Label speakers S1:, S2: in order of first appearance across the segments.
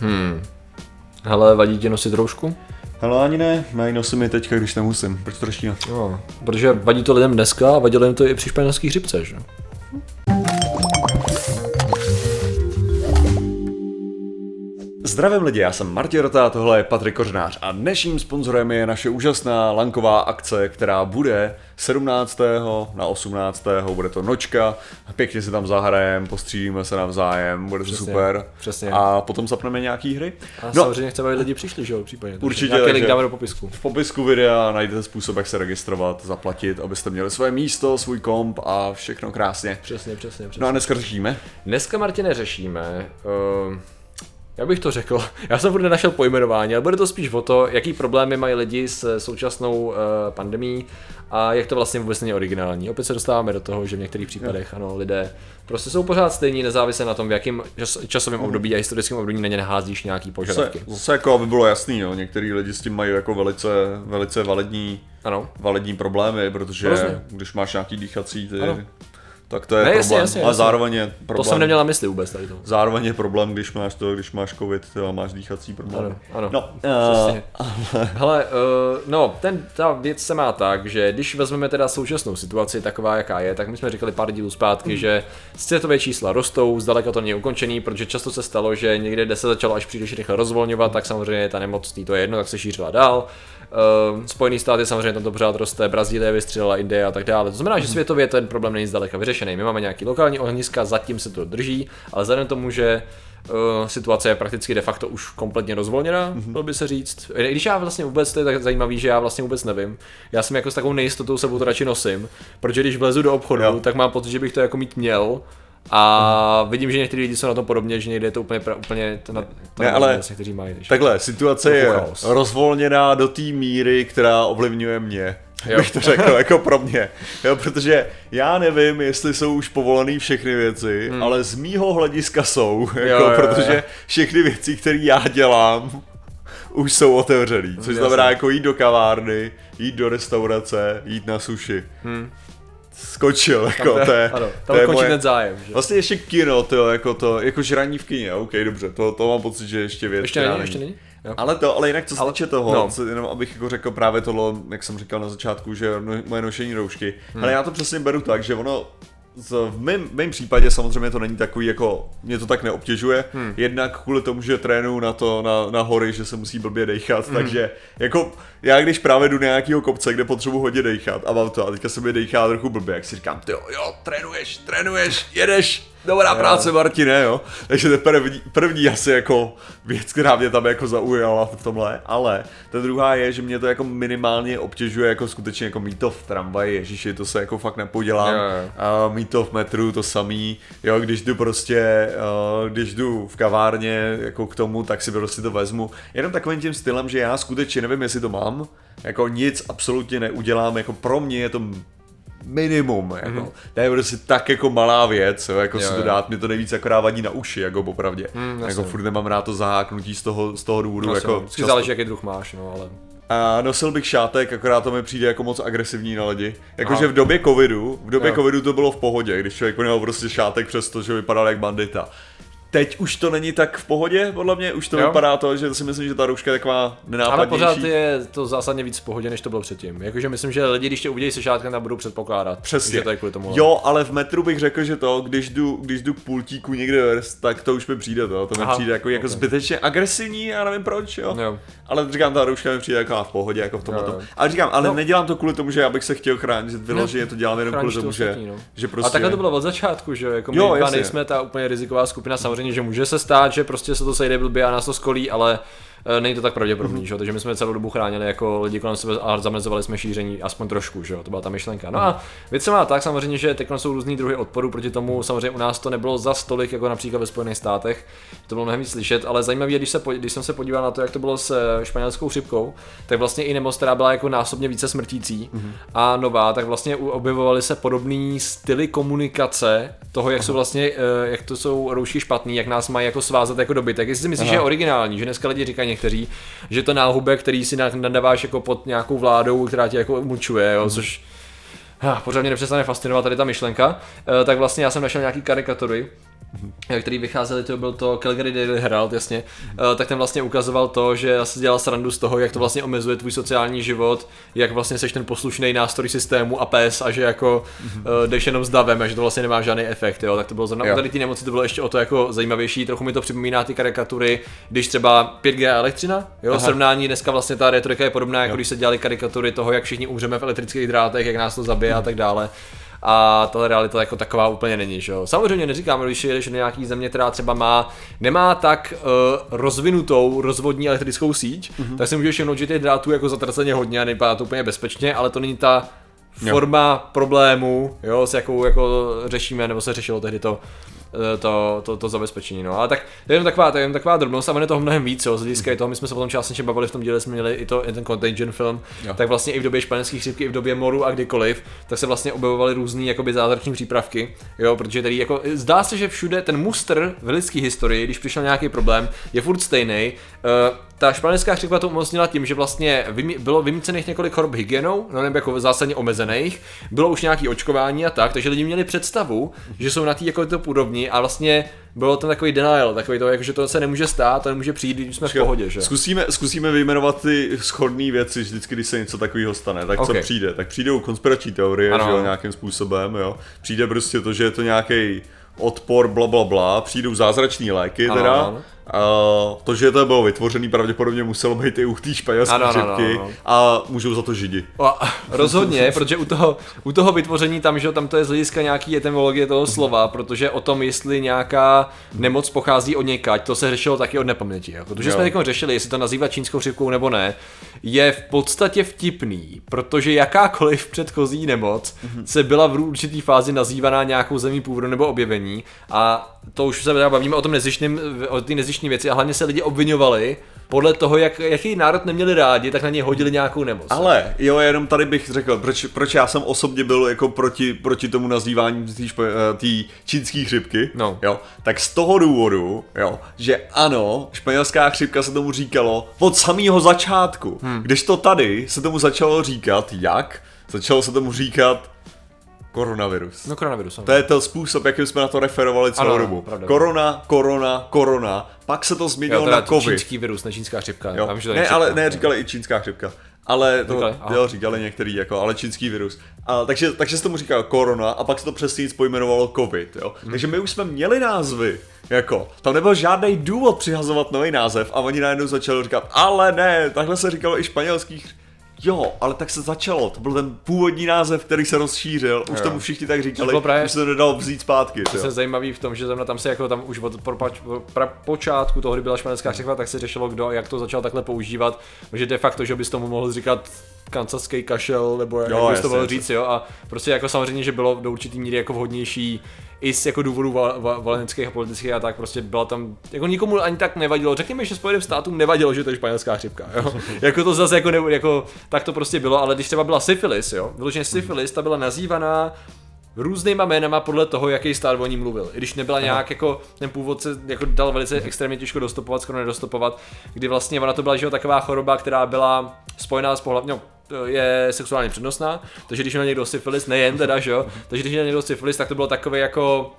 S1: Hmm. Hele, vadí ti nosit roušku?
S2: Hele, ani ne, já ji nosím i teďka, když nemusím. Proč to řešíme?
S1: No, protože vadí to lidem dneska a vadilo jim to i při španělských hřibce, že?
S2: Zdravím lidi, já jsem Martin Rota, tohle je Patrik Kořnář a dnešním sponzorem je naše úžasná lanková akce, která bude 17. na 18. bude to nočka, pěkně si tam zahrajem, postřílíme se navzájem, bude to
S1: Přesně,
S2: super.
S1: přesně.
S2: A potom zapneme nějaký hry.
S1: A no. samozřejmě chceme, aby lidi přišli, že jo, případně. Takže
S2: Určitě,
S1: Nějaký link
S2: takže-
S1: dáme do popisku.
S2: V popisku videa najdete způsob, jak se registrovat, zaplatit, abyste měli své místo, svůj komp a všechno krásně.
S1: Přesně, přesně, přesně.
S2: No a dneska řešíme.
S1: Dneska, Martine, řešíme, uh, jak bych to řekl, já jsem furt nenašel pojmenování, ale bude to spíš o to, jaký problémy mají lidi s současnou uh, pandemí a jak to vlastně vůbec není originální. Opět se dostáváme do toho, že v některých případech, ano, lidé prostě jsou pořád stejní, nezávisle na tom, v jakém čas, časovém období a historickém období na ně neházíš nějaký požadavky.
S2: zase jako, aby bylo jasný, jo. některý lidi s tím mají jako velice, velice validní,
S1: Ano.
S2: validní problémy, protože
S1: Rozumím.
S2: když máš nějaký dýchací, ty,
S1: Ano.
S2: Tak to je
S1: Ne,
S2: problém.
S1: jasně, jasně,
S2: Ale
S1: jasně.
S2: zároveň je problém.
S1: To jsem neměl na mysli vůbec tady to.
S2: Zároveň je problém, když máš to, když máš covid, a máš dýchací problém.
S1: Ano, ano.
S2: No,
S1: Přesně. Hele, uh, no, ten, ta věc se má tak, že když vezmeme teda současnou situaci taková, jaká je, tak my jsme říkali pár dílů zpátky,
S2: Hmm.
S1: že světové čísla rostou, zdaleka to není ukončený, protože často se stalo, že někde, kde se začalo až příliš rychle rozvolňovat, tak samozřejmě ta nemoc, to je jedno, tak se šířila dál. Uh, Spojený státy samozřejmě tam to pořád roste, Brazílie vystřelila, Indie a tak dále. To znamená, že světově ten problém není zdaleka vyřešený. My máme nějaký lokální ohniska, zatím se to drží, ale vzhledem tomu, že Uh, situace je prakticky de facto už kompletně rozvolněná, mm-hmm. bylo by se říct. I když já vlastně vůbec, to je tak zajímavý, že já vlastně vůbec nevím. Já jsem jako s takovou nejistotou sebou to radši nosím, protože když vlezu do obchodu,
S2: Jo.
S1: tak mám pocit, že bych to jako mít měl. A vidím, že někteří lidi jsou na tom podobně, že někde je to úplně, pra, úplně to na, to
S2: Ne, ale
S1: vlastně, kteří mají. takže-
S2: Takhle, situace je
S1: chaos.
S2: rozvolněná do té míry, která ovlivňuje mě.
S1: Jo.
S2: Bych to řekl, jako pro mě. Jo, protože já nevím, jestli jsou už povolené všechny věci, hmm. ale z mýho hlediska jsou. Jako,
S1: jo, jo.
S2: protože všechny věci, které já dělám, už jsou otevřený. Což
S1: Jasně.
S2: znamená jako jít do kavárny, jít do restaurace, jít na sushi. Hmm. Skočil, jako to je,
S1: ano,
S2: to
S1: tam
S2: je
S1: končí
S2: moje-
S1: ten zájem. Že?
S2: Vlastně ještě kino, to jako to, jako žraní v kině, OK, dobře, to, to mám pocit, že ještě věc,
S1: Ještě není, ještě není? Jo.
S2: ale to, ale jinak co se
S1: Ale-
S2: týče toho,
S1: no.
S2: no. co, jenom abych jako řekl právě tohle, jak jsem říkal na začátku, že no, moje nošení roušky, hmm. ale já to přesně beru tak, že ono z- v mém, mém případě samozřejmě to není takový jako, mě to tak neobtěžuje, hmm. jednak kvůli tomu, že trénuju na to, na, na hory, že se musí blbě dejchat, hmm. takže jako já když právě jdu na nějakýho kopce, kde potřebuji hodně dejchat a mám to a teďka se mi dejchá trochu blbě, jak si říkám, ty jo, jo, trénuješ, trénuješ, jedeš, dobrá práce Martine, jo. Takže to je první, první asi jako věc, která mě tam jako zaujala v tomhle, ale ta druhá je, že mě to jako minimálně obtěžuje jako skutečně jako mít to v tramvaji, ježiši, to se jako fakt nepodělám. A mít to v metru, to samý, jo, když jdu prostě, eh, když jdu v kavárně jako k tomu, tak si prostě to vezmu. Jenom takovým tím stylem, že já skutečně nevím, jestli to mám, jako nic absolutně neudělám, jako pro mě je to minimum, jako. Mm-hmm. To je prostě tak jako malá věc, jo, jako
S1: Jo,
S2: si to dát, mě to nejvíc jako vadí na uši, jako popravdě.
S1: Mm,
S2: jako furt nemám rád to zaháknutí z toho, z toho důvodu,
S1: No,
S2: jako
S1: vždycky záleží, jaký druh máš, no, ale...
S2: a nosil bych šátek, akorát to mi přijde jako moc agresivní na lidi. Jakože v době covidu, v době
S1: Jo.
S2: covidu to bylo v pohodě, když člověk měl prostě šátek přes to, že vypadal jak bandita. Teď už to není tak v pohodě, podle mě, už to
S1: Jo.
S2: vypadá to, že si myslím, že ta rouška je taková
S1: Ale
S2: nenápadnější.
S1: pořád je to zásadně víc v pohodě, než to bylo předtím. Jakože myslím, že lidi, když tě uvidějí se šátkem, tam budou předpokládat.
S2: Přesně.
S1: Že to je kvůli tomu.
S2: Jo, ale v metru bych řekl, že to, když jdu, když jdu k pultíku někde vers, tak to už mi přijde to. To mi
S1: Aha,
S2: přijde jako, jako
S1: ok.
S2: zbytečně agresivní, já nevím proč, jo.
S1: Jo.
S2: Ale říkám, ta rouška mi přijde jako v pohodě, jako v tomhle. Ale říkám, ale
S1: No.
S2: nedělám to kvůli tomu, že já bych se chtěl chránit, vyloženě to dělám jenom kvůli tomu, že,
S1: no.
S2: že
S1: A
S2: prostě...
S1: takhle to bylo od začátku, že jo, jako my
S2: Jo,
S1: nejsme ta úplně riziková skupina, samozřejmě, že může se stát, že prostě se to sejde blbě a nás to skolí, ale není to tak pravděpodobný,
S2: Mhm.
S1: že jo, takže my jsme celou dobu chránili jako lidi kolem sebe a zamezovali jsme šíření aspoň trošku, že jo, to byla ta myšlenka. No a věc se má tak samozřejmě, že teď jsou různý druhy odporu proti tomu, samozřejmě u nás to nebylo za stolik, jako například ve Spojených státech, to bylo mnohem víc slyšet, ale zajímavé je, když, se, když jsem se podíval na to, jak to bylo s eh, španělskou chřipkou, tak vlastně i nemoc, která byla jako násobně více smrtící a nová, tak vlastně objevovaly se podobné styly komunikace toho, jak jsou vlastně, eh, jak to jsou roušky špatný, jak nás mají jako svázat jako dobytek. Jestli si myslíš, že je originální, že dneska lidi říkají někteří, že to náhubek, který si na- nadáváš jako pod nějakou vládou, která tě jako umučuje, jo, což Ah, pořád mě nepřestane fascinovat tady ta myšlenka, Eh, tak vlastně já jsem našel nějaký karikatury, eh, který vycházeli, to byl to Calgary Daily Herald, jasně, uh, tak ten vlastně ukazoval to, že se dělal srandu z toho, jak to vlastně omezuje tvůj sociální život, jak vlastně seš ten poslušný nástroj systému a pes a že jako uh, jdeš jenom s davem a že to vlastně nemá žádný efekt, jo, tak to bylo zrovna, tady ty nemoci to bylo ještě o to jako zajímavější, trochu mi to připomíná ty karikatury, když třeba 5G a elektřina, jo, Aha. srovnání dneska vlastně ta retorika je podobná, jako jo. když se dělali karikatury toho, jak všichni umřeme v elektrických drátech, jak nás to zabije hmm. a tak dále a ta realita jako taková úplně není, že jo. Samozřejmě neříkám, když jedeš na nějaký země, která třeba má, nemá tak uh, rozvinutou rozvodní elektrickou síť, mm-hmm. tak si můžeš všimnout, že těch drátů jako zatraceně hodně a nevypadá to úplně bezpečně, ale to není ta forma jo. problému, jo, s jakou jako řešíme, nebo se řešilo tehdy to to, to, to zabezpečení. No. Ale tak to je jen taková, to je jen taková drobnost a je toho mnohem víc, jo. z hlediska mm. toho, my jsme se potom částečně bavili v tom díle, jsme měli i, to, i ten Contagion film, jo. tak vlastně i v době španělských chřipky, i v době moru a kdykoliv, tak se vlastně objevovaly různé jakoby zázrační přípravky, jo, protože tady jako, zdá se, že všude ten muster v lidské historii, když přišel nějaký problém, je furt stejný. Uh, ta španělská chřipka to umocnila tím, že vlastně vymí, bylo vymícených několik chorob hygienou, no nebo jako zásadně omezených, bylo už nějaký očkování a tak, takže lidi měli představu, že jsou na té jako to úrovni a vlastně bylo to takový denial, takový to, jako, že to se nemůže stát, to nemůže přijít, když jsme v pohodě. Že?
S2: Zkusíme, zkusíme vyjmenovat ty schodné věci, vždycky, když se něco takového stane. Tak okay. co přijde? Tak přijdou konspirační teorie, ano. že jo, nějakým způsobem, jo. Přijde prostě to, že je to nějaký odpor, bla, bla, bla, přijdou zázrační léky ano, teda, ano. Uh, to, že to bylo vytvořený, pravděpodobně muselo být i u té španělské ano, ano, ano, ano. a můžou za to židi.
S1: O, rozhodně, protože u toho, u toho vytvoření tam, že tam to je z hlediska nějaký etymologie toho slova, protože o tom, jestli nějaká nemoc pochází od někať, to se řešilo taky od nepaměti. Jako. Protože jo. jsme teď řešili, jestli to nazývat čínskou chřipkou nebo ne, je v podstatě vtipný, protože jakákoliv předchozí nemoc mm-hmm. se byla v určitý fázi nazývaná nějakou zemí původu nebo objevení a to už se bavíme o tom nezištním, o té nezištní věci a hlavně se lidi obvinovali podle toho, jak, jaký národ neměli rádi, tak na něj hodili nějakou nemoc.
S2: Ale jo, jenom tady bych řekl, proč, proč já jsem osobně byl jako proti, proti tomu nazývání té eh, čínské chřipky, no. jo, tak z toho důvodu, jo, že ano, španělská chřipka se tomu říkalo od samého začátku, hmm. když to tady se tomu začalo říkat, jak? Začalo se tomu říkat Koronavirus.
S1: No koronavirus.
S2: To je ten způsob, jakým jsme na to referovali celou ano, dobu. Pravda, korona, korona, korona, pak se to změnilo jo, na covid.
S1: čínský virus, ne čínská chřipka.
S2: Jo. Vím, že to ne, chřipka. ale ne, říkali i čínská chřipka. Ale to, říkali, jo, říkali některý, jako, ale čínský virus. A, takže, takže se tomu říká korona a pak se to přesně pojmenovalo covid, jo. Hmm. Takže my už jsme měli názvy, jako, tam nebyl žádný důvod přihazovat nový název a oni najednou začali říkat, ale ne, takhle se říkalo i španělských Jo, ale tak se začalo, to byl ten původní název, který se rozšířil, už jo. tomu všichni tak říkali, právě, už se to nedalo vzít zpátky.
S1: To je zajímavý v tom, že zrovna tam se jako tam už od pra, počátku toho, kdy byla španělská křivka, tak se řešilo, kdo jak to začal takhle používat, že de facto, že bys tomu mohl říkat kancaský kašel, nebo jak, jo, bys to mohl říct, jo, a prostě jako samozřejmě, že bylo do určitý míry jako vhodnější i z jako důvodů val, val, valenických a politických a tak prostě byla tam, jako nikomu ani tak nevadilo, řekněme, že Spojeným státům nevadilo, že to je španělská chřipka, jo? jako to zase jako, ne, jako, tak to prostě bylo, ale když třeba byla syfilis, jo, vyloženě syfilis, ta byla nazývaná různýma jménama podle toho, jaký stát o ní mluvil. I když nebyla nějak jako, ten původ se jako dal velice extrémně těžko dostupovat, skoro nedostupovat, kdy vlastně ona to byla že taková choroba, která byla spojená s pohlavně, no, je sexuálně přednostná, takže když měl někdo syfilis, nejen teda, že jo, takže když měl někdo syfilis, tak to bylo takové jako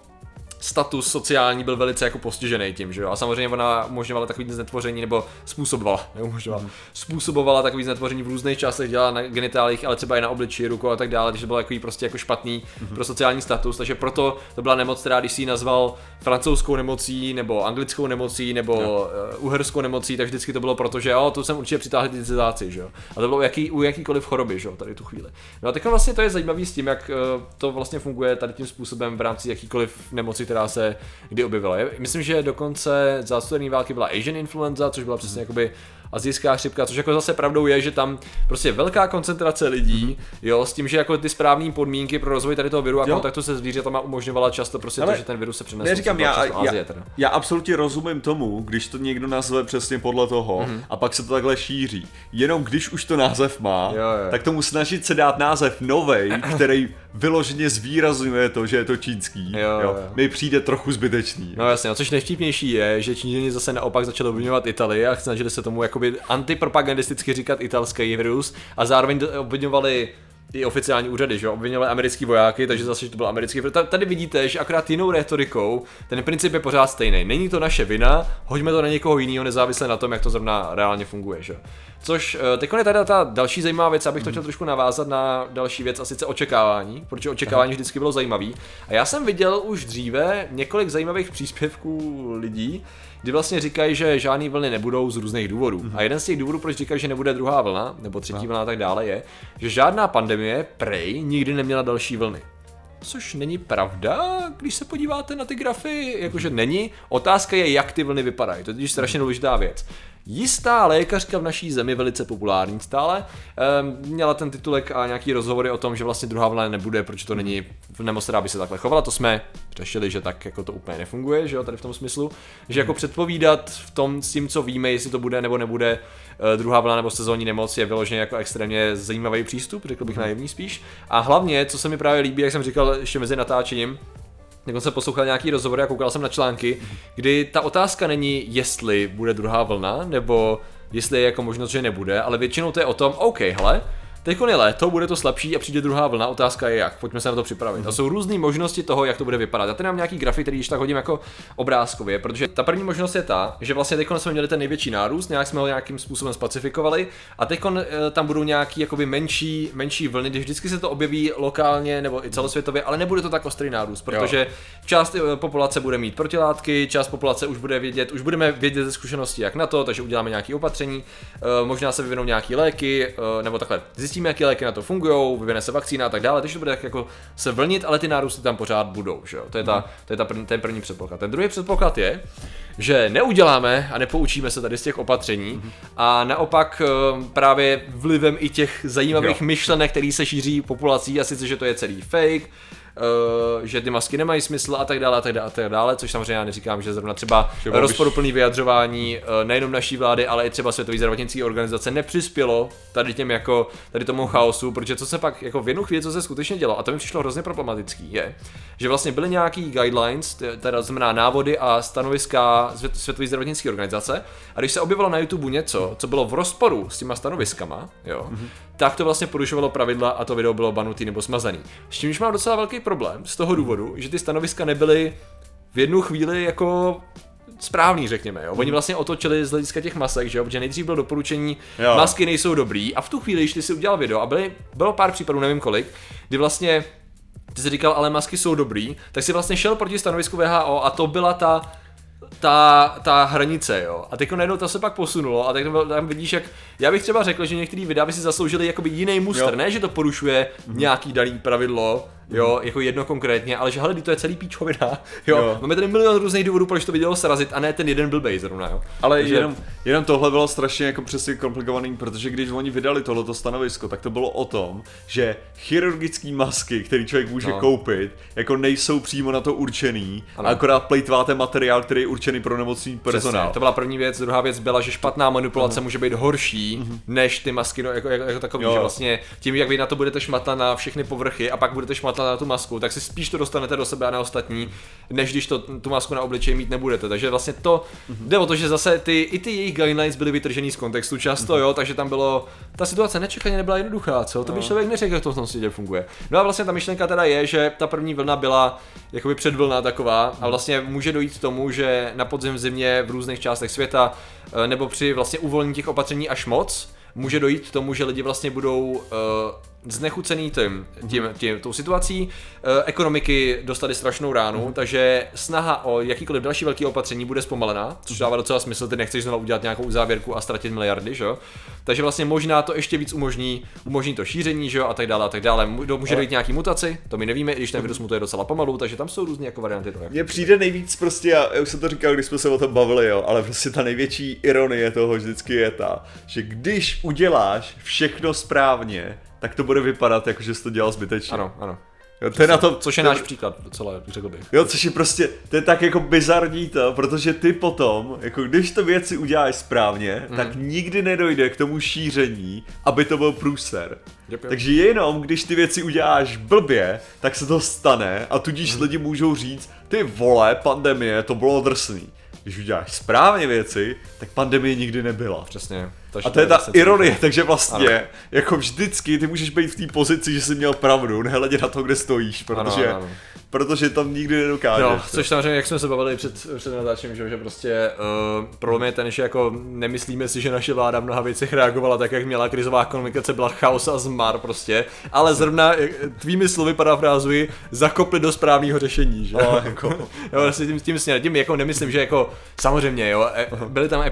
S1: status sociální byl velice jako postižený tím, že jo. A samozřejmě ona umožňovala takový znetvoření, nebo způsobovala, neumožňovala, mm. způsobovala takový znetvoření v různých částech dělala na genitálích, ale třeba i na obličeji, rukou a tak dále, takže bylo takový prostě jako špatný mm. pro sociální status, takže proto to byla nemoc, která když si ji nazval francouzskou nemocí, nebo anglickou nemocí, nebo no. uh, uherskou nemocí, tak vždycky to bylo proto, že jo, to jsem určitě přitáhl ty cizáci, že jo. A to bylo jaký, u jakýkoliv choroby, že jo, tady tu chvíli. No a tak vlastně to je zajímavý s tím, jak uh, to vlastně funguje tady tím způsobem v rámci jakýkoliv nemoci, která se kdy objevila. Myslím, že dokonce za studené války byla Asian influenza, což byla přesně jakoby azijská chřipka, což jako zase pravdou je, že tam prostě velká koncentrace lidí, mm-hmm. jo, s tím, že jako ty správné podmínky pro rozvoj tady toho viru a jo. kontaktu se zvířatama umožňovala často prostě Ale to, že ten virus se přenesl.
S2: Neříkám, já, Azie, já, teda. já absolutně rozumím tomu, když to někdo nazve přesně podle toho mm-hmm. a pak se to takhle šíří. Jenom když už to název má, jo, jo. tak tomu snažit se dát název novej, který vyloženě zvýrazňuje to, že je to čínský, jo, jo. jo. mi přijde trochu zbytečný.
S1: No jasně, no což nejvtipnější je, že Číňani zase naopak začali obvinovat Italii a snažili se tomu jakoby antipropagandisticky říkat italský virus a zároveň obvinovali i oficiální úřady, že jo, obvinili americký vojáky, takže zase, že to byl americký. Tady vidíte, že akorát jinou retorikou ten princip je pořád stejný. Není to naše vina, hoďme to na někoho jiného, nezávisle na tom, jak to zrovna reálně funguje, že Což eh, teď je tady ta další zajímavá věc, abych to chtěl trošku navázat na další věc, a sice očekávání, protože očekávání vždycky bylo zajímavý. A já jsem viděl už dříve několik zajímavých příspěvků lidí, kdy vlastně říkají, že žádné vlny nebudou z různých důvodů. Mm-hmm. A jeden z těch důvodů, proč říkají, že nebude druhá vlna, nebo třetí vlna a tak dále, je, že žádná pandemie, prej, nikdy neměla další vlny. Což není pravda, když se podíváte na ty grafy, jakože není. Otázka je, jak ty vlny vypadají. To je strašně důležitá věc. Jistá lékařka v naší zemi, velice populární stále, měla ten titulek a nějaký rozhovory o tom, že vlastně druhá vlna nebude, proč to není v nemoc, by se takhle chovala. To jsme řešili, že tak jako to úplně nefunguje, že jo, tady v tom smyslu, že jako předpovídat v tom s tím, co víme, jestli to bude nebo nebude eh, druhá vlna nebo sezónní nemoc, je vyloženě jako extrémně zajímavý přístup, řekl bych naivní spíš. A hlavně, co se mi právě líbí, jak jsem říkal ještě mezi natáčením, jako jsem poslouchal nějaký rozhovor a koukal jsem na články, kdy ta otázka není, jestli bude druhá vlna, nebo jestli je jako možnost, že nebude, ale většinou to je o tom, OK, hele, Teď je léto, bude to slabší a přijde druhá vlna, otázka je jak. Pojďme se na to připravit. Mm-hmm. A jsou různé možnosti toho, jak to bude vypadat. Já tady mám nějaký grafy, který již tak hodím jako obrázkově, protože ta první možnost je ta, že vlastně teď jsme měli ten největší nárůst, nějak jsme ho nějakým způsobem spacifikovali a teď eh, tam budou nějaký jakoby menší, menší vlny, když vždycky se to objeví lokálně nebo i celosvětově, ale nebude to tak ostrý nárůst, protože jo. část eh, populace bude mít protilátky, část populace už bude vědět, už budeme vědět ze zkušenosti jak na to, takže uděláme nějaké opatření, eh, možná se vyvinou nějaké léky, nebo takhle. Zjistíme zjistíme, jaké léky na to fungují, vyvine se vakcína a tak dále, takže to bude tak jako se vlnit, ale ty nárůsty tam pořád budou, že jo? To je, ta, to je ta první, ten první předpoklad. Ten druhý předpoklad je, že neuděláme a nepoučíme se tady z těch opatření a naopak eh, právě vlivem i těch zajímavých jo. myšlenek, které se šíří populací, a sice, že to je celý fake, uh, že ty masky nemají smysl a tak dále a tak dále, a tak dále což samozřejmě já neříkám, že zrovna třeba Třeba rozporuplný vyjadřování uh, nejenom naší vlády, ale i třeba Světové zdravotnické organizace nepřispělo tady těm jako tady tomu chaosu, protože co se pak jako v jednu chvíli, co se skutečně dělo, a to mi přišlo hrozně problematický, je, že vlastně byly nějaký guidelines, teda znamená návody a stanoviska Světové zdravotnické organizace, a když se objevilo na YouTube něco, co bylo v rozporu s těma stanoviskama, jo, mm-hmm. Tak to vlastně porušovalo pravidla a to video bylo banutý nebo smazaný. S čímž mám docela velký problém z toho důvodu, že ty stanoviska nebyly v jednu chvíli jako správný, řekněme. Jo. Oni vlastně otočili z hlediska těch masek, že jo, protože nejdřív bylo doporučení, jo. masky nejsou dobrý a v tu chvíli, když ty si udělal video a byly, bylo pár případů, nevím kolik, kdy vlastně ty jsi říkal, ale masky jsou dobrý, tak si vlastně šel proti stanovisku VHO a to byla ta ta, ta hranice, jo. A teď najednou to se pak posunulo a tak tam vidíš, jak já bych třeba řekl, že některý videa by si zasloužili jakoby jiný muster, jo. ne, že to porušuje mm-hmm. nějaký daný pravidlo, jo, jako jedno konkrétně, ale že hele, to je celý píčovina, jo. jo. Máme tady milion různých důvodů, proč to video srazit a ne ten jeden byl zrovna, jo.
S2: Ale Takže... jenom, jenom tohle bylo strašně jako přesně komplikovaný, protože když oni vydali tohleto stanovisko, tak to bylo o tom, že chirurgické masky, který člověk může no. koupit, jako nejsou přímo na to určený, ano. a akorát plejtváte materiál, který je určený pro nemocný personál. Přesně.
S1: To byla první věc, druhá věc byla, že špatná manipulace uh-huh. může být horší uh-huh. než ty masky, no, jako, jako, jako takový, jo. že vlastně tím, jak vy na to budete šmatlat na všechny povrchy a pak budete šmatlat šmatla na tu masku, tak si spíš to dostanete do sebe a na ostatní, než když to, tu masku na obličeji mít nebudete. Takže vlastně to mm-hmm. jde o to, že zase ty, i ty jejich guidelines byly vytržený z kontextu často, mm-hmm. jo, takže tam bylo, ta situace nečekaně nebyla jednoduchá, co? To by no. člověk neřekl, jak to v tom světě funguje. No a vlastně ta myšlenka teda je, že ta první vlna byla jakoby předvlna taková a vlastně může dojít k tomu, že na podzim v zimě v různých částech světa eh, nebo při vlastně uvolnění těch opatření až moc, může dojít k tomu, že lidi vlastně budou uh, znechucený tím, tím, tím, tou situací. E, ekonomiky dostaly strašnou ránu, mm. takže snaha o jakýkoliv další velký opatření bude zpomalená, což dává docela smysl, ty nechceš znovu udělat nějakou závěrku a ztratit miliardy, že Takže vlastně možná to ještě víc umožní, umožní to šíření, že jo, a tak dále, a tak dále. Může dojít nějaký mutaci, to my nevíme, i když ten virus mutuje docela pomalu, takže tam jsou různé jako varianty toho.
S2: Mně přijde nejvíc prostě, já, já už jsem to říkal, když jsme se o tom bavili, jo, ale prostě ta největší ironie toho vždycky je ta, že když uděláš všechno správně, tak to bude vypadat jako, že jsi to dělal zbytečně.
S1: Ano, ano.
S2: Jo, to je na to,
S1: což je to, náš příklad docela, řekl bych.
S2: Jo, což je prostě, to je tak jako bizarní to, protože ty potom, jako když to věci uděláš správně, mm. tak nikdy nedojde k tomu šíření, aby to byl průser. Yep, yep. Takže jenom, když ty věci uděláš blbě, tak se to stane a tudíž mm. lidi můžou říct, ty vole, pandemie, to bylo drsný. Když uděláš správně věci, tak pandemie nikdy nebyla.
S1: Přesně. Takže
S2: A to je ta
S1: vlastně
S2: ironie, takže vlastně, jako vždycky, ty můžeš být v té pozici, že jsi měl pravdu, nehledě na to, kde stojíš, protože,
S1: ano, ano.
S2: Protože tam nikdy nedokážeš.
S1: No, což samozřejmě, jak jsme se bavili před, před natáčením, že, že prostě uh, problém je ten, že jako nemyslíme si, že naše vláda v mnoha věcech reagovala tak, jak měla krizová komunikace, byla chaos a zmar prostě, ale zrovna eh, tvými slovy parafrázuji, zakopli do správného řešení, že?
S2: No, jako,
S1: Jo, vlastně tím, tím směrem, tím jako nemyslím, že jako samozřejmě, jo, e, byly tam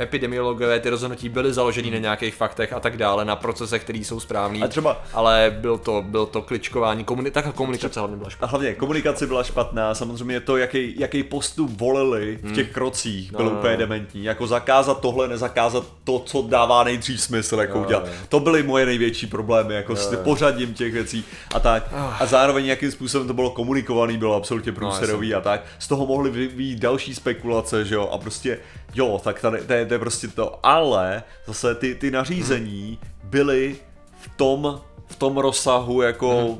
S1: epidemiologové, ty rozhodnutí byly založeny na nějakých faktech a tak dále, na procesech, které jsou správný,
S2: A třeba-
S1: ale byl to, byl to kličkování, komuni, tak komunikace hlavně byla špatná.
S2: A hlavně komunikace byla špatná, samozřejmě to, jaký, jaký postup volili v těch krocích, bylo
S1: no,
S2: úplně
S1: no.
S2: dementní. Jako zakázat tohle, nezakázat to, co dává nejdřív smysl, jako
S1: Jo,
S2: udělat. To byly moje největší problémy, jako s
S1: jo.
S2: pořadím těch věcí a tak. A zároveň jakým způsobem to bylo komunikovaný, bylo absolutně
S1: No,
S2: průserový a tak. Z toho mohly vyjít další spekulace, že jo, a prostě, jo, tak tady, to, je, to je prostě to. Ale zase ty, ty nařízení byly v tom, v tom rozsahu jako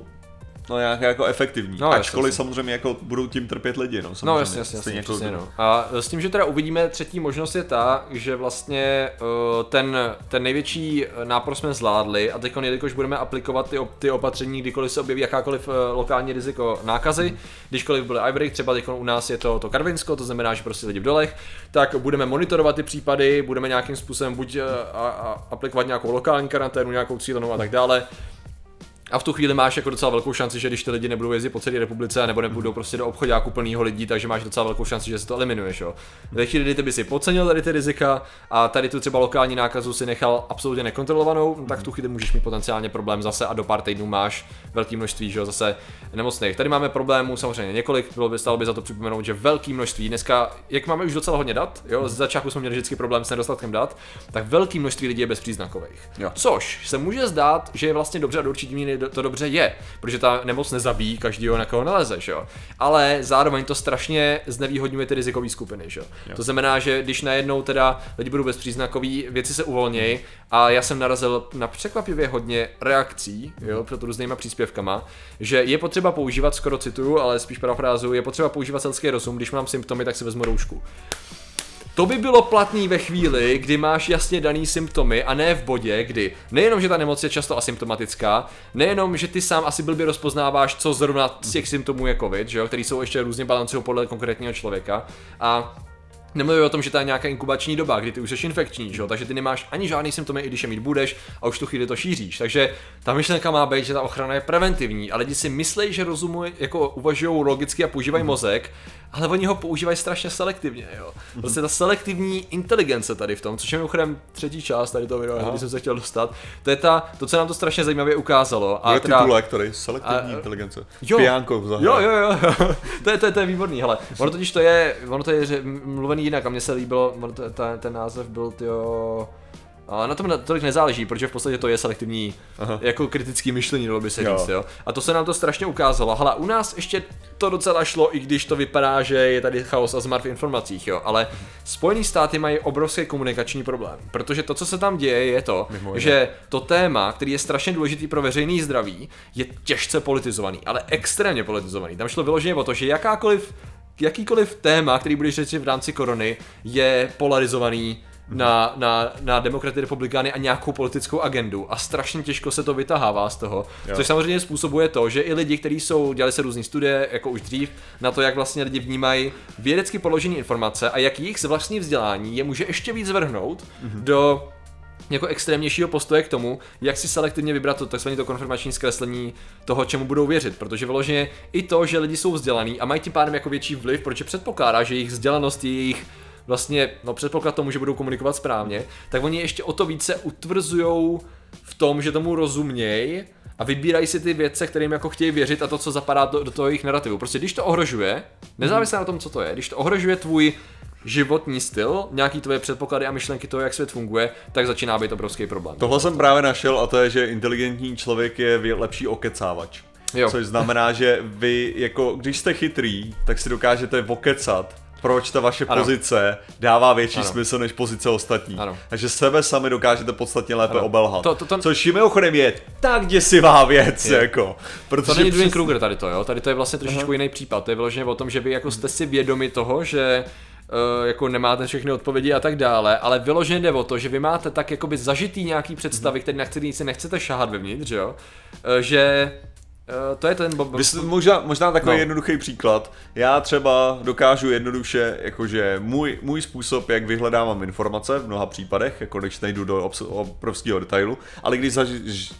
S2: No nějak jako efektivní.
S1: No,
S2: No,
S1: jasně,
S2: Ačkoliv
S1: jasně.
S2: samozřejmě jako budou tím trpět lidi, no.
S1: No
S2: samozřejmě.
S1: jasně, jasně, jasně,
S2: Stejně jako-
S1: přesně, no. A s tím, že teda uvidíme, třetí možnost je ta, že vlastně uh, ten, ten největší nápor jsme zvládli a teď, jelikož budeme aplikovat ty, ty opatření, kdykoliv se objeví jakákoliv uh, lokální riziko nákazy,
S2: Mhm.
S1: kdykoliv byl Ivory, třeba teď u nás je to, to Karvinsko, to znamená, že prostě lidi v dolech, tak budeme monitorovat ty případy, budeme nějakým způsobem buď uh, a, a, aplikovat nějakou lokální karanténu, nějakou cílenou a tak dále, a v tu chvíli máš jako docela velkou šanci, že když ty lidi nebudou jezdit po celé republice nebo nebudou prostě do obchodáku plného lidí, takže máš docela velkou šanci, že se to eliminuješ. Jo. Ve chvíli, kdy ty by si podcenil tady ty rizika a tady tu třeba lokální nákazu si nechal absolutně nekontrolovanou, no tak v tu chvíli můžeš mít potenciálně problém zase a do pár týdnů máš velké množství že jo, zase nemocných. Tady máme problémů samozřejmě několik, bylo by stalo by za to připomenout, že velké množství, dneska, jak máme už docela hodně dat, jo, z začátku jsme měli vždycky problém s nedostatkem dat, tak velké množství lidí je bezpříznakových.
S2: Jo.
S1: Což se může zdát, že je vlastně dobře a do určitý míry to dobře je, protože ta nemoc nezabíjí každýho, na koho naleze, že jo. Ale zároveň to strašně znevýhodňuje ty rizikové skupiny, že jo. To znamená, že když najednou teda lidi budou bezpříznakoví, věci se uvolnějí a já jsem narazil na překvapivě hodně reakcí, jo, před různýma příspěvkama, že je potřeba používat, skoro cituju, ale spíš parafrázu, je potřeba používat selský rozum, když mám symptomy, tak si vezmu roušku. To by bylo platný ve chvíli, kdy máš jasně daný symptomy a ne v bodě, kdy nejenom, že ta nemoc je často asymptomatická, nejenom, že ty sám asi blbě rozpoznáváš, co zrovna z těch symptomů je covid, že jo, který jsou ještě různě balancují podle konkrétního člověka a Nemluvím o tom, že to je nějaká inkubační doba, kdy ty už jsi infekční, že jo? takže ty nemáš ani žádný symptomy, i když je mít budeš a už tu chvíli to šíříš. Takže ta myšlenka má být, že ta ochrana je preventivní a lidi si myslí, že rozumují, jako uvažují logicky a používají mozek, ale oni ho používají strašně selektivně. Jo? Prostě ta selektivní inteligence tady v tom, což je mimochodem třetí část tady toho videa, když jsem se chtěl dostat, to je ta, to, co nám to strašně zajímavě ukázalo. A
S2: Bude
S1: teda-
S2: titulek tady, selektivní
S1: a-
S2: inteligence.
S1: Jo.
S2: Pijanko
S1: Jo, jo, jo, to je, to je, to je výborný, hele. Ono totiž to je, ono to je mluvený jinak a mně se líbilo, ten, ten název byl, tyjo, ale na tom tolik nezáleží, protože v podstatě to je selektivní, Aha. jako kritický myšlení, dalo by se
S2: Jo.
S1: říct, jo. A to se nám to strašně ukázalo. Hele, u nás ještě to docela šlo, i když to vypadá, že je tady chaos a zmar v informacích, jo. Ale Spojený státy mají obrovský komunikační problém, protože to, co se tam děje, je to,
S2: Mimo
S1: že to téma, který je strašně důležitý pro veřejný zdraví, je těžce politizovaný, ale extrémně politizovaný. Tam šlo vyloženě o to, že jakákoliv, jakýkoliv téma, který budeš řešit v rámci korony, je polarizovaný na, na, na demokraty, republikány a nějakou politickou agendu. A strašně těžko se to vytahává z toho,
S2: Jo.
S1: což samozřejmě způsobuje to, že i lidi, kteří jsou, dělali se různé studie, jako už dřív, na to, jak vlastně lidi vnímají vědecky podložené informace a jak jejich vlastní vzdělání je může ještě víc zvrhnout do jako extrémnějšího postoje k tomu, jak si selektivně vybrat to takzvané to konfirmační zkreslení toho, čemu budou věřit. Protože vyloženě i to, že lidi jsou vzdělaní a mají tím pádem jako větší vliv, protože předpokládá, že jejich vzdělanost je jejich vlastně, no předpoklad tomu, že budou komunikovat správně, tak oni ještě o to více utvrzujou v tom, že tomu rozumějí a vybírají si ty věci, kterým jako chtějí věřit a to, co zapadá do, do toho jejich narrativu. Prostě když to ohrožuje, nezávisle na tom, co to je, když to ohrožuje tvůj životní styl, nějaký tvoje předpoklady a myšlenky toho, jak svět funguje, tak začíná být obrovský problém.
S2: Tohle jsem právě našel a to je, že inteligentní člověk je lepší okecávač.
S1: Jo.
S2: Což znamená, že vy, jako, když jste chytrý, tak si dokážete okecat, proč ta vaše
S1: Ano.
S2: pozice dává větší
S1: Ano.
S2: smysl než pozice ostatní.
S1: Ano.
S2: Takže sebe sami dokážete podstatně lépe
S1: Ano.
S2: obelhat.
S1: To- to- to-
S2: Což mimochodem je tak děsivá věc,
S1: Je.
S2: jako. Protože
S1: To není
S2: přes-
S1: Kruger tady to, jo? Tady to je vlastně trošičku jiný případ. To je vyloženě o tom, že vy jako jste si vědomi toho, že Uh, jako nemáte všechny odpovědi a tak dále, ale vyloženě jde o to, že vy máte tak jakoby zažitý nějaký představy, který, na který si nechcete šahat vevnitř, že jo? Uh, že to je ten Bob...
S2: Vys, možná, možná takový
S1: No.
S2: jednoduchý příklad. Já třeba dokážu jednoduše, jakože můj, můj způsob, jak vyhledávám informace v mnoha případech, jako když nejdu do obs- obrovského detailu, ale když, zaž,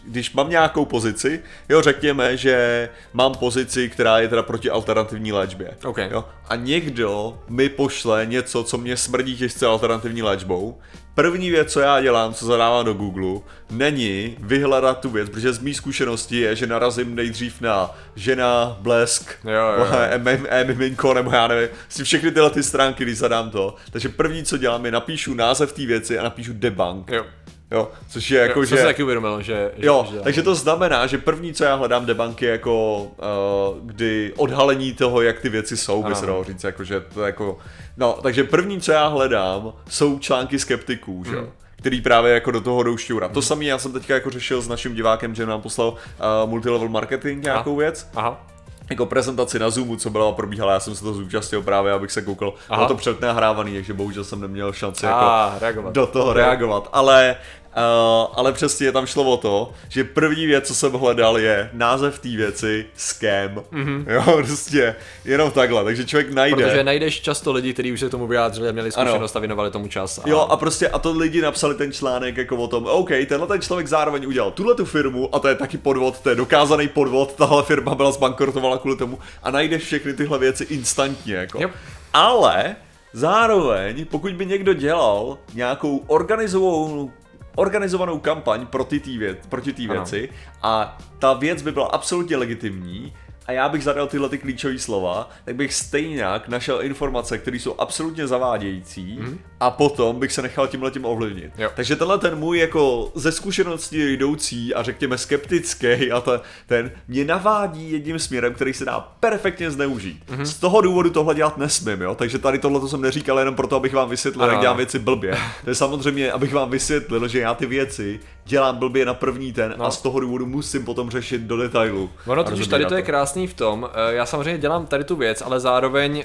S2: když mám nějakou pozici, jo, řekněme, že mám pozici, která je teda proti alternativní léčbě.
S1: OK.
S2: Jo, a někdo mi pošle něco, co mě smrdí těžce alternativní léčbou, První věc, co já dělám, co zadávám do Google, není vyhledat tu věc, protože z mý zkušenosti je, že narazím nejdřív na žena, blesk, e, e, miminko, nebo já nevím, si všechny tyhle ty stránky, když zadám to. Takže první, co dělám, je napíšu název té věci a napíšu debunk.
S1: Jo.
S2: Jo, což je jako,
S1: Jako,
S2: že...
S1: se taky uvědomil, že... že
S2: Jo,
S1: že
S2: takže to znamená, že první, co já hledám debunky, je jako uh, kdy odhalení toho, jak ty věci jsou, by se dalo říct, jako, že to jako, no, takže první, co já hledám, jsou články skeptiků, že jo.
S1: Hmm.
S2: který právě jako do toho jdou šťourat. To samé já jsem teďka jako řešil s naším divákem, že nám poslal uh, multilevel marketing nějakou věc,
S1: Aha.
S2: Jako prezentaci na Zoomu, co byla probíhala, já jsem se to zúčastnil právě, abych se koukal.
S1: Aha.
S2: Bylo to přednahrávaný, takže bohužel jsem neměl šanci jako
S1: reagovat.
S2: do toho reagovat, ale, uh, ale přesně tam šlo o to, že první věc, co jsem hledal, je název té věci scam. Mm-hmm. Jo, prostě jenom takhle, takže člověk najde.
S1: Protože najdeš často lidi, kteří už se tomu vyjádřili a měli zkušenost a věnovali tomu čas. A...
S2: Jo, a prostě a to lidi napsali ten článek jako o tom, OK, tenhle ten člověk zároveň udělal tuhle tu firmu a to je taky podvod, to je dokázaný podvod, tahle firma byla zbankrotovala kvůli tomu a najdeš všechny tyhle věci instantně, jako.
S1: Jo.
S2: Ale zároveň, pokud by někdo dělal nějakou organizovanou organizovanou kampaň proti té věc, proti té věci a ta věc by byla absolutně legitimní a já bych zadal tyhle ty klíčové slova, tak bych stejně našel informace, které jsou absolutně zavádějící a potom bych se nechal tímhle tím ovlivnit.
S1: Jo.
S2: Takže tenhle ten můj jako ze zkušenosti jdoucí a řekněme skeptický a ta, ten mě navádí jedním směrem, který se dá perfektně zneužít.
S1: Mhm.
S2: Z toho důvodu tohle dělat nesmím, jo? takže tady tohle to jsem neříkal jenom proto, abych vám vysvětlil,
S1: Ano,
S2: jak dělám věci blbě. To je samozřejmě, abych vám vysvětlil, že já ty věci dělám blbě na první ten
S1: No.
S2: a z toho důvodu musím potom řešit do detailu.
S1: Ono totiž tady to je
S2: rozebírat
S1: krásný v tom, eh, já samozřejmě dělám tady tu věc, ale zároveň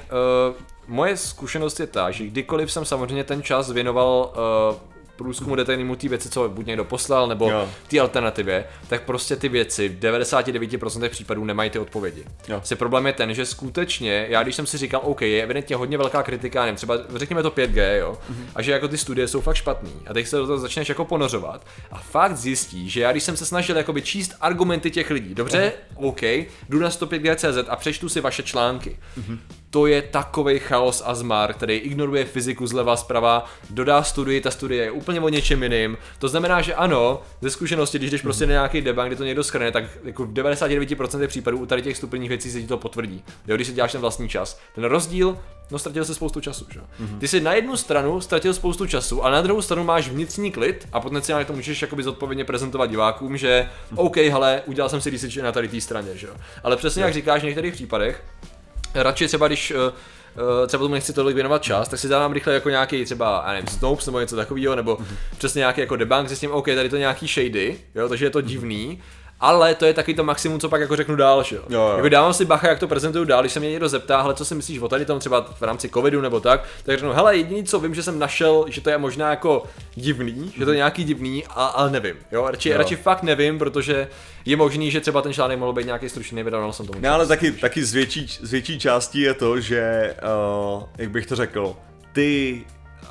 S1: uh, moje zkušenost je ta, že kdykoliv jsem samozřejmě ten čas věnoval uh, průzkumu detailnímu té věci, co buď někdo poslal, nebo
S2: Jo.
S1: té alternativě, tak prostě ty věci v 99% případů nemají ty odpovědi.
S2: Jo.
S1: Si problém je ten, že skutečně, já když jsem si říkal, OK, je evidentně hodně velká kritika, nevím, třeba řekněme to 5G, jo, a že jako ty studie jsou fakt špatný. A teď se do toho začneš jako ponořovat a fakt zjistíš, že já když jsem se snažil jakoby číst argumenty těch lidí, dobře, OK, jdu na 105G.cz a přečtu si vaše články. To je takový chaos a zmar, který ignoruje fyziku zleva zprava, dodá studii, ta studie je úplně o něčem jiným. To znamená, že ano, ze zkušenosti, když jdeš prostě na nějaký debug, kde to někdo schrne, tak jako v 99% případů u tady těch stupních věcí se ti to potvrdí. Jo, když si děláš ten vlastní čas. Ten rozdíl, no ztratil se spoustu času, že? Mm-hmm. Ty si na jednu stranu ztratil spoustu času, ale na druhou stranu máš vnitřní klid a potenciálně to můžeš jakoby zodpovědně prezentovat divákům, že OK, hele, udělal jsem si research na tady té straně, že jo. Ale přesně jak říkáš v některých případech, radši třeba když uh, uh, třeba tomu nechci tolik věnovat čas, tak si dávám rychle jako nějaký třeba, já nevím, Snopes nebo něco takového, nebo přesně nějaký jako debunk, zjistím, OK, tady to nějaký shady, jo, takže je to divný, ale to je taky to maximum, co pak jako řeknu dál, že jo.
S2: Jo, jo.
S1: Jako dávám si bacha, jak to prezentuju dál, když se mě někdo zeptá, hele, co si myslíš o tady tom třeba v rámci covidu nebo tak, tak řeknu, hele, jediný, co vím, že jsem našel, že to je možná jako divný, že to je nějaký divný, a, ale nevím, jo, radši,
S2: Jo.
S1: radši fakt nevím, protože je možný, že třeba ten článek mohl být nějaký stručný, nevydal jsem tomu.
S2: Ne, ale taky, taky z, větší, z větší částí je to, že, uh, jak bych to řekl, ty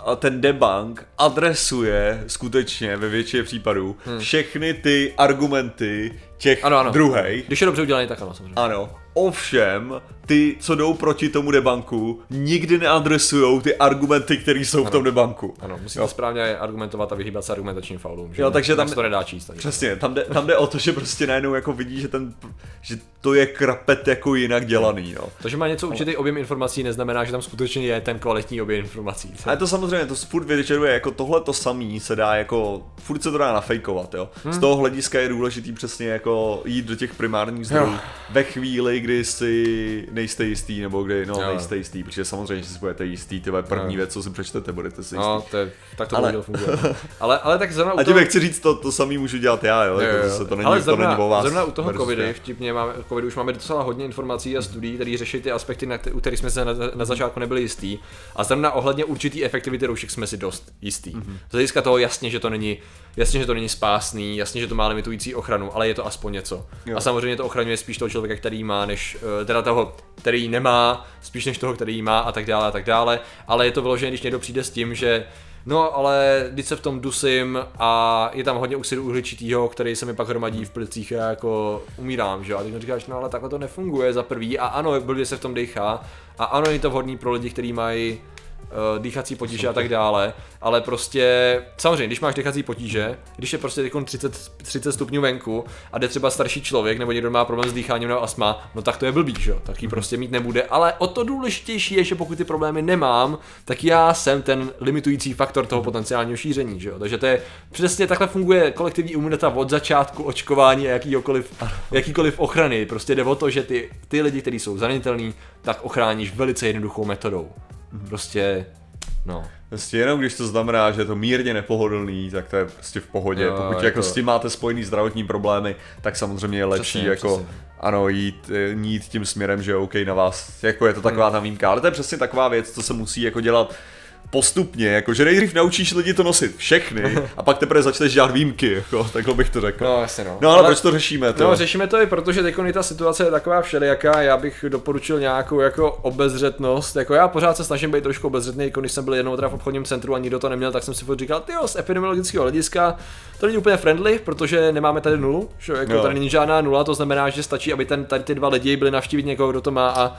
S2: a ten debunk adresuje skutečně ve většině případů hmm. všechny ty argumenty těch
S1: Ano, ano.
S2: druhých.
S1: Když je dobře udělaný, tak ano, samozřejmě.
S2: Ano. Ovšem, ty, co jdou proti tomu debanku, nikdy neadresují ty argumenty, které jsou v tom debanku.
S1: Ano, musíte správně argumentovat a vyhýbat se argumentačním faulům. Že
S2: Jo, takže tam-
S1: to nedá číst. Takže.
S2: Přesně, tam jde, tam jde o to, že prostě najednou jako vidí, že, ten, že to je krapet jako jinak dělaný, no.
S1: To, že má něco určitý objem informací, neznamená, že tam skutečně je ten kvalitní objem informací.
S2: Ale to samozřejmě, to furt vyžaduje, jako tohle to samý se dá jako, furt se to dá nafejkovat, jo. Z toho hlediska je důležitý přesně jako jít do těch primárních zdrojů ve chvíli, kdy si nejste jistý, nebo kdy, no
S1: Jo.
S2: nejste jistý, protože samozřejmě si budete jistý, ty první
S1: Jo.
S2: věc, co si přečtete, budete si jistý.
S1: No, to je, tak to
S2: Ale-
S1: funguje. Ale, ale tak zrovna u
S2: A
S1: toho...
S2: tím chci říct, to, to samý můžu dělat já, jo,
S1: Jo,
S2: jako
S1: jo.
S2: zase to není,
S1: Ale
S2: to
S1: zrovna,
S2: není o vás.
S1: zrovna u toho covidu, vtipně máme, covidu už máme docela hodně informací a studií, které řeší ty aspekty, na, u kterých jsme se na, na začátku nebyli jistý. A zrovna ohledně určitý efektivity roušek jsme si dost jistý.
S2: Mhm.
S1: Z hlediska toho jasně, že to není, jasně, že to není spásný, jasně, že to má limitující ochranu, ale je to aspoň něco.
S2: Jo.
S1: A samozřejmě to ochraňuje spíš toho člověka, který má, než eh, teda toho, který nemá, spíš než toho, který má a tak dále a tak dále. Ale je to vyložené, když někdo přijde s tím, že No, ale když se v tom dusím a je tam hodně oxidu uhličitýho, který se mi pak hromadí v plicích a já jako umírám, že? A mi říkáš, no ale takhle to nefunguje za prvý a ano, blbě se v tom dechá a ano, je to vhodný pro lidi, kteří mají dýchací potíže a tak dále, ale prostě samozřejmě, když máš dýchací potíže, když je prostě teď 30, 30 stupňů venku a jde třeba starší člověk nebo někdo má problém s dýcháním nebo astma, no tak to je blbý, že jo, tak ji prostě mít nebude, ale o to důležitější je, že pokud ty problémy nemám, tak já jsem ten limitující faktor toho potenciálního šíření, že jo, takže to je přesně takhle funguje kolektivní imunita od začátku očkování a jakýkoliv, jakýkoliv ochrany, prostě jde o to, že ty, ty lidi, kteří jsou zranitelní, tak ochráníš velice jednoduchou metodou. Prostě, no.
S2: Prostě jenom když to znamená, že je to mírně nepohodlný, tak to je prostě v pohodě.
S1: Jo,
S2: Pokud
S1: jako-
S2: jako s tím máte spojený zdravotní problémy, tak samozřejmě je lepší
S1: Přesně,
S2: jako
S1: přesně.
S2: ano, jít, eh, jít tím směrem, že OK na vás, jako je to taková ta výjimka, ale to je přesně taková věc, co se musí jako dělat postupně, jako že nejdřív naučíš lidi to nosit všechny a pak teprve začneš dělat výjimky, jako, takhle bych to řekl.
S1: No, jasně no.
S2: No ale, proč to řešíme? To?
S1: No, řešíme to i proto, že teď ta situace je taková všelijaká, já bych doporučil nějakou jako obezřetnost, jako já pořád se snažím být trošku obezřetný, jako když jsem byl jednou teda v obchodním centru a nikdo to neměl, tak jsem si říkal, ty z epidemiologického hlediska to není úplně friendly, protože nemáme tady nulu, že jako
S2: Jo.
S1: tady není žádná nula, to znamená, že stačí, aby ten, tady ty dva lidi byli navštívit někoho, kdo to má a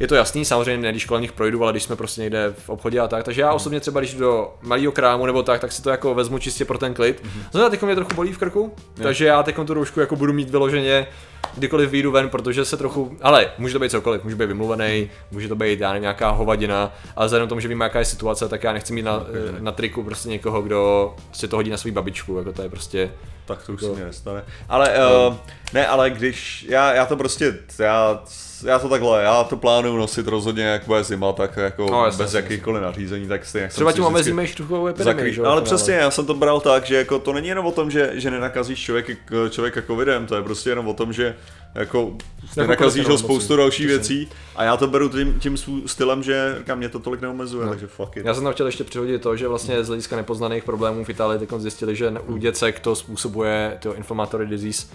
S1: je to jasný, samozřejmě ne, když kolem nich projdu, ale když jsme prostě někde v obchodě a tak. Takže já osobně třeba, když jdu do malého krámu nebo tak, tak si to jako vezmu čistě pro ten klid. Zrovna teď mě trochu bolí v krku, takže já teď tu roušku jako budu mít vyloženě kdykoliv vyjdu ven, protože se trochu, ale může to být cokoliv, může být vymluvený, může to být já nevím, nějaká hovadina, ale vzhledem tomu, že vím, jaká je situace, tak já nechci mít na, na triku prostě někoho, kdo si to hodí na svou babičku, jako to je prostě,
S2: Tak to už
S1: To-
S2: se mi nestane. Ale, uh, ne, ale když, já, já to prostě, já, já to takhle, já to plánuju nosit rozhodně, jak bude zima, tak jako
S1: No, jasně,
S2: bez
S1: jasně,
S2: jakýchkoliv nařízení, tak stejně
S1: třeba tím omezíme chřipkovou epidemii,
S2: zakrý... Ale
S1: finále.
S2: přesně, já jsem to bral tak, že jako to není jenom o tom, že, že nenakazíš člověka, člověka covidem, to je prostě jenom o tom, že jako nenakazíš ho
S1: jinou
S2: spoustu dalších věcí a já to beru tím, tím stylem, že říkám, mě to tolik neomezuje, takže fuck it.
S1: Já jsem tam chtěl ještě přihodit to, že vlastně z hlediska nepoznaných problémů v Itálii teď zjistili, že u děcek to způsobuje to inflammatory disease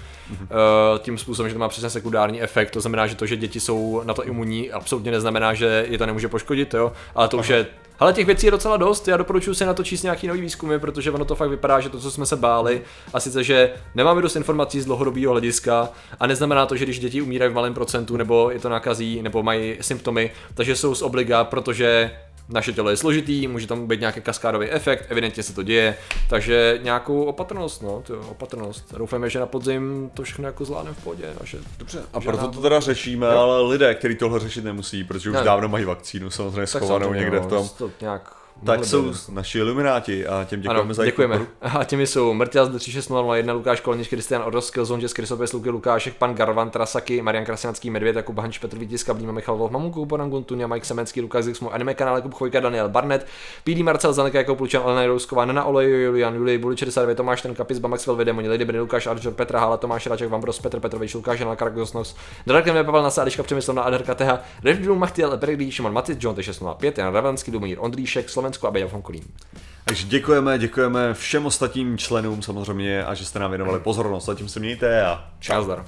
S1: uh, tím způsobem, že to má přesně sekundární efekt. To znamená, že to, že děti jsou na to imunní, absolutně neznamená, že je to nemůže poškodit, jo? ale to už je ale těch věcí je docela dost, já doporučuji si na to číst nějaký nový výzkumy, protože ono to fakt vypadá, že to, co jsme se báli, a sice, že nemáme dost informací z dlouhodobého hlediska a neznamená to, že když děti umírají v malém procentu, nebo je to nakazí, nebo mají symptomy, takže jsou z obliga, protože naše tělo je složitý, může tam být nějaký kaskádový efekt, evidentně se to děje, takže nějakou opatrnost, no, to opatrnost. Doufáme, že na podzim to všechno jako zvládneme v pohodě. A že, dobře,
S2: A proto
S1: nám-
S2: to teda řešíme,
S1: Jo.
S2: ale lidé, kteří tohle řešit nemusí, protože už
S1: Ne.
S2: dávno mají vakcínu samozřejmě
S1: tak
S2: schovanou
S1: samozřejmě,
S2: někde
S1: no,
S2: v tom.
S1: To nějak
S2: Tak jsou
S1: být.
S2: naši ilumináti a těm děkujeme
S1: ano,
S2: za
S1: děkujeme.
S2: podporu.
S1: A těmi jsou Mrtěz 36001, Lukáš Kolnič, Kristian Odos, Skillzone, Jess, Krysopes, Luky Lukášek, Pan Garvan, Trasaky, Marian Krasňanský, Medvěd, Jakub Hanč, Petr Vítis, Kablíma, Michal Wolf, Mamunku, Boran Guntunia, Mike Semenský, Lukáš Zix, můj anime kanál, Jakub Chvojka, Daniel Barnett, PD Marcel, Zaneka, jako Plučan, Elena Rousková, Nana Olej, Julian, Julij, Buli 69, Tomáš Ten, Kapis, Bamaxwell, Vedemoni, Lady Benny, Lukáš Arčor, Petra Hala, Tomáš Raček, Vambros, Petr Petrovič, Lukáš Janal, Karagosnos, Drakem Pavel Nasa, Ališka Přemyslovna, Aderka Teha, Revdrum, Machtiel, Peregrí, Šimon Matic, John T605, Jan Ravanský, Lumír Ondříšek, Slovensko a Beja Fonkolín.
S2: Takže děkujeme, děkujeme všem ostatním členům samozřejmě a že jste nám věnovali pozornost. Zatím se mějte a
S1: Čau zdar.